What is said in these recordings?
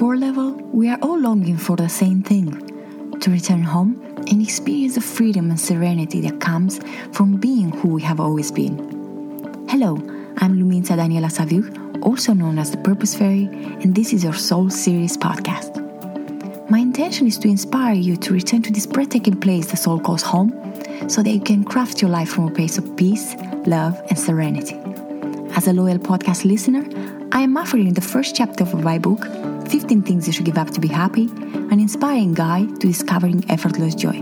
core level, we are all longing for the same thing to return home and experience the freedom and serenity that comes from being who we have always been. Hello, I'm Luminita Daniela Saviuc, also known as the Purpose Fairy, and this is your Soul Series podcast. My intention is to inspire you to return to this breathtaking place the soul calls home so that you can craft your life from a place of peace, love, and serenity. As a loyal podcast listener, I am offering the first chapter of my book, 15 Things You Should Give Up to Be Happy, an inspiring guide to discovering effortless joy.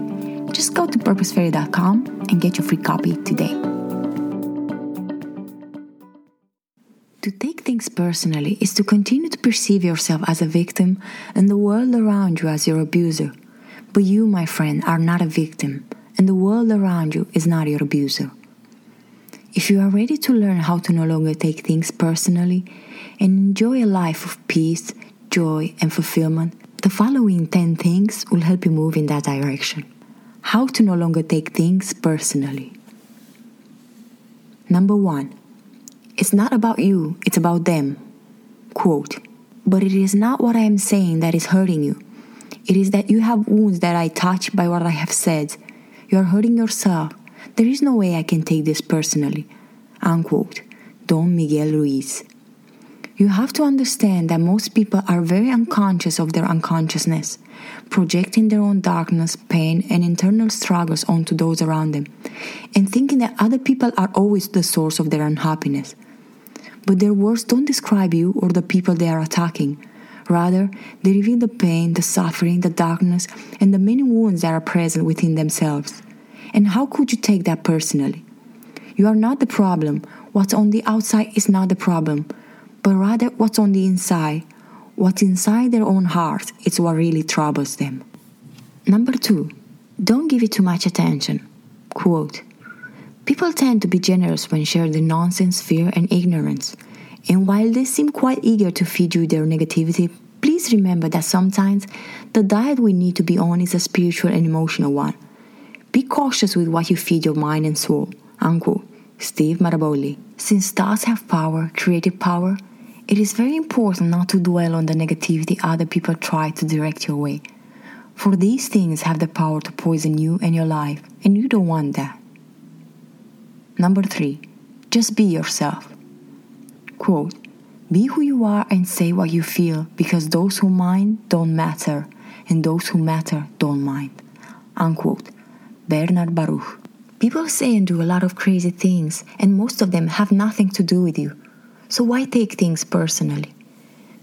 Just go to purposefairy.com and get your free copy today. To take things personally is to continue to perceive yourself as a victim and the world around you as your abuser. But you, my friend, are not a victim, and the world around you is not your abuser. If you are ready to learn how to no longer take things personally and enjoy a life of peace, joy, and fulfillment, the following 10 things will help you move in that direction. How to no longer take things personally. Number one, it's not about you, it's about them. Quote, but it is not what I am saying that is hurting you. It is that you have wounds that I touch by what I have said. You are hurting yourself there is no way I can take this personally. Unquote. Don Miguel Ruiz. You have to understand that most people are very unconscious of their unconsciousness, projecting their own darkness, pain, and internal struggles onto those around them, and thinking that other people are always the source of their unhappiness. But their words don't describe you or the people they are attacking. Rather, they reveal the pain, the suffering, the darkness, and the many wounds that are present within themselves. And how could you take that personally? You are not the problem. What's on the outside is not the problem, but rather what's on the inside. What's inside their own heart is what really troubles them. Number two, don't give it too much attention. Quote People tend to be generous when shared the nonsense, fear, and ignorance. And while they seem quite eager to feed you their negativity, please remember that sometimes the diet we need to be on is a spiritual and emotional one. Be cautious with what you feed your mind and soul. Unquote. Steve Maraboli. Since thoughts have power, creative power, it is very important not to dwell on the negativity other people try to direct your way. For these things have the power to poison you and your life, and you don't want that. Number three, just be yourself. Quote, be who you are and say what you feel because those who mind don't matter and those who matter don't mind. Unquote. Bernard Baruch. People say and do a lot of crazy things, and most of them have nothing to do with you. So why take things personally?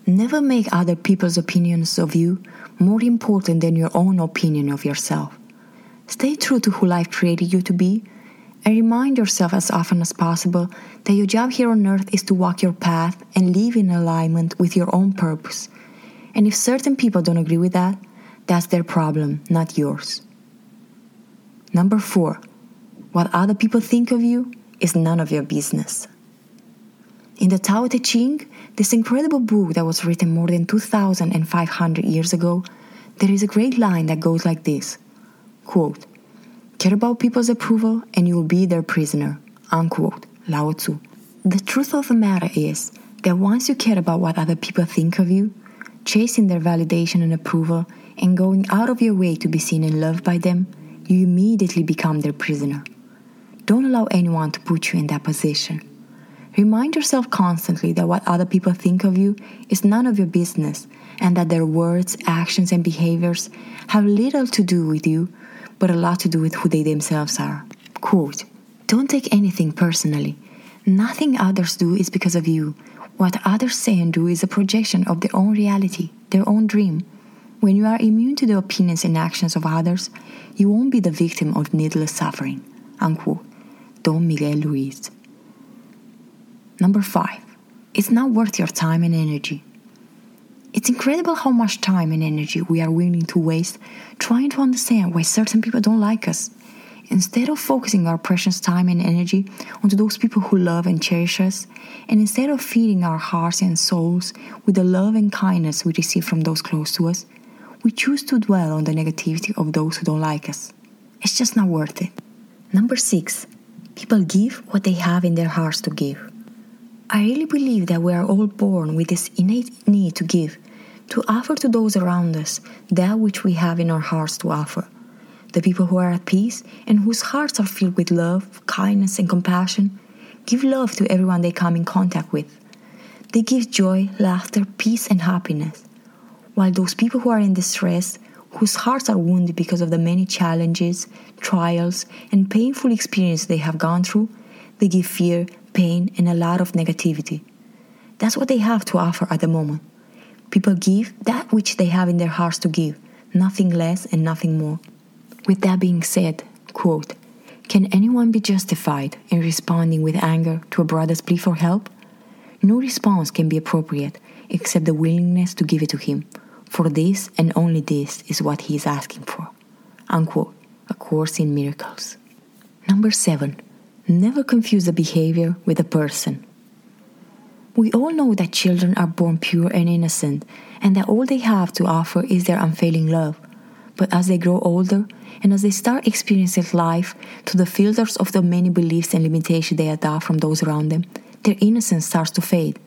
Never make other people's opinions of you more important than your own opinion of yourself. Stay true to who life created you to be, and remind yourself as often as possible that your job here on earth is to walk your path and live in alignment with your own purpose. And if certain people don't agree with that, that's their problem, not yours. Number four, what other people think of you is none of your business. In the Tao Te Ching, this incredible book that was written more than 2,500 years ago, there is a great line that goes like this quote, Care about people's approval and you will be their prisoner. Unquote. Lao Tzu. The truth of the matter is that once you care about what other people think of you, chasing their validation and approval, and going out of your way to be seen and loved by them, you immediately become their prisoner. Don't allow anyone to put you in that position. Remind yourself constantly that what other people think of you is none of your business and that their words, actions, and behaviors have little to do with you, but a lot to do with who they themselves are. Quote Don't take anything personally. Nothing others do is because of you. What others say and do is a projection of their own reality, their own dream. When you are immune to the opinions and actions of others, you won't be the victim of needless suffering. Unquote. Don Miguel Ruiz. Number five, it's not worth your time and energy. It's incredible how much time and energy we are willing to waste trying to understand why certain people don't like us. Instead of focusing our precious time and energy onto those people who love and cherish us, and instead of feeding our hearts and souls with the love and kindness we receive from those close to us, we choose to dwell on the negativity of those who don't like us. It's just not worth it. Number six, people give what they have in their hearts to give. I really believe that we are all born with this innate need to give to offer to those around us that which we have in our hearts to offer. The people who are at peace and whose hearts are filled with love, kindness, and compassion give love to everyone they come in contact with. They give joy, laughter, peace, and happiness. While those people who are in distress, whose hearts are wounded because of the many challenges, trials, and painful experiences they have gone through, they give fear, pain, and a lot of negativity. That's what they have to offer at the moment. People give that which they have in their hearts to give, nothing less and nothing more. With that being said, quote, can anyone be justified in responding with anger to a brother's plea for help? No response can be appropriate except the willingness to give it to him, for this and only this is what he is asking for. Unquote. A Course in Miracles. Number 7. Never confuse a behavior with a person. We all know that children are born pure and innocent, and that all they have to offer is their unfailing love. But as they grow older, and as they start experiencing life through the filters of the many beliefs and limitations they adopt from those around them, their innocence starts to fade.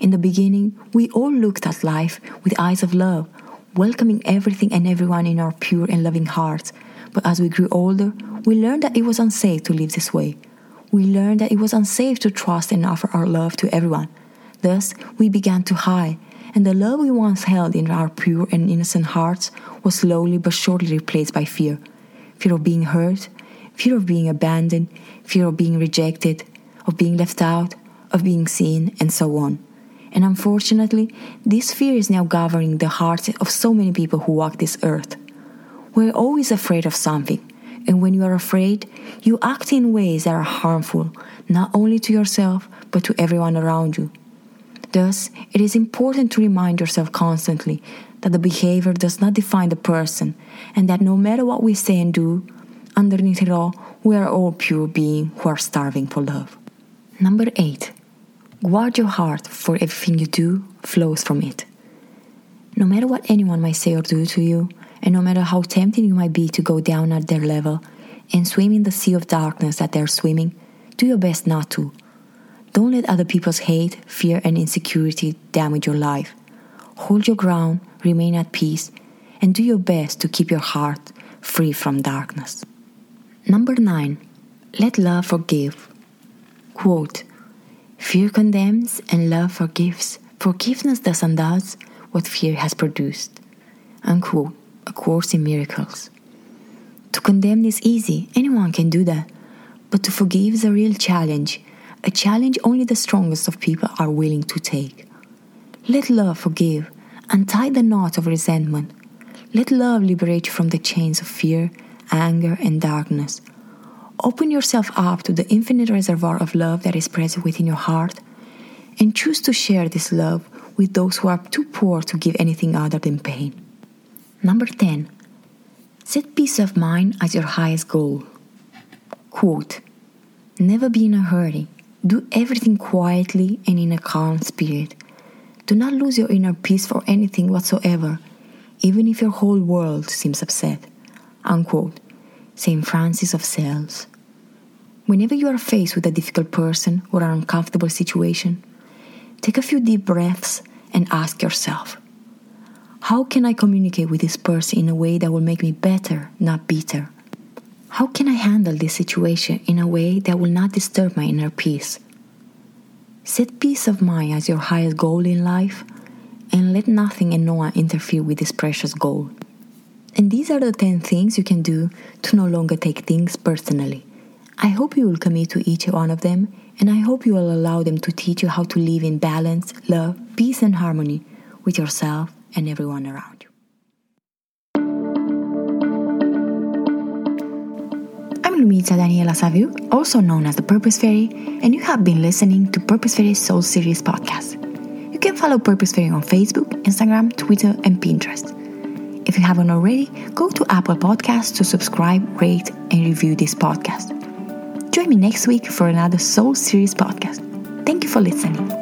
In the beginning, we all looked at life with eyes of love, welcoming everything and everyone in our pure and loving hearts. But as we grew older, we learned that it was unsafe to live this way. We learned that it was unsafe to trust and offer our love to everyone. Thus, we began to hide, and the love we once held in our pure and innocent hearts was slowly but surely replaced by fear fear of being hurt, fear of being abandoned, fear of being rejected, of being left out, of being seen, and so on. And unfortunately, this fear is now governing the hearts of so many people who walk this earth. We're always afraid of something, and when you are afraid, you act in ways that are harmful, not only to yourself, but to everyone around you. Thus, it is important to remind yourself constantly that the behavior does not define the person, and that no matter what we say and do, underneath it all, we are all pure beings who are starving for love. Number 8. Guard your heart, for everything you do flows from it. No matter what anyone might say or do to you, and no matter how tempting you might be to go down at their level and swim in the sea of darkness that they're swimming, do your best not to. Don't let other people's hate, fear, and insecurity damage your life. Hold your ground remain at peace, and do your best to keep your heart free from darkness. Number 9. Let love forgive. Quote Fear condemns and love forgives. Forgiveness does undoes what fear has produced. Unquote. A Course in Miracles. To condemn is easy, anyone can do that. But to forgive is a real challenge, a challenge only the strongest of people are willing to take. Let love forgive Untie the knot of resentment. Let love liberate you from the chains of fear, anger, and darkness. Open yourself up to the infinite reservoir of love that is present within your heart and choose to share this love with those who are too poor to give anything other than pain. Number 10. Set peace of mind as your highest goal. Quote Never be in a hurry. Do everything quietly and in a calm spirit. Do not lose your inner peace for anything whatsoever, even if your whole world seems upset. Unquote. St. Francis of Sales. Whenever you are faced with a difficult person or an uncomfortable situation, take a few deep breaths and ask yourself How can I communicate with this person in a way that will make me better, not bitter? How can I handle this situation in a way that will not disturb my inner peace? Set peace of mind as your highest goal in life and let nothing and no one interfere with this precious goal. And these are the 10 things you can do to no longer take things personally. I hope you will commit to each one of them, and I hope you will allow them to teach you how to live in balance, love, peace, and harmony with yourself and everyone around you. I'm Luminita Daniela Saviuc, also known as the Purpose Fairy, and you have been listening to Purpose Fairy Soul Series podcast. You can follow Purpose Fairy on Facebook, Instagram, Twitter, and Pinterest. If you haven't already, go to Apple Podcasts to subscribe, rate, and review this podcast. Join me next week for another Soul Series podcast. Thank you for listening.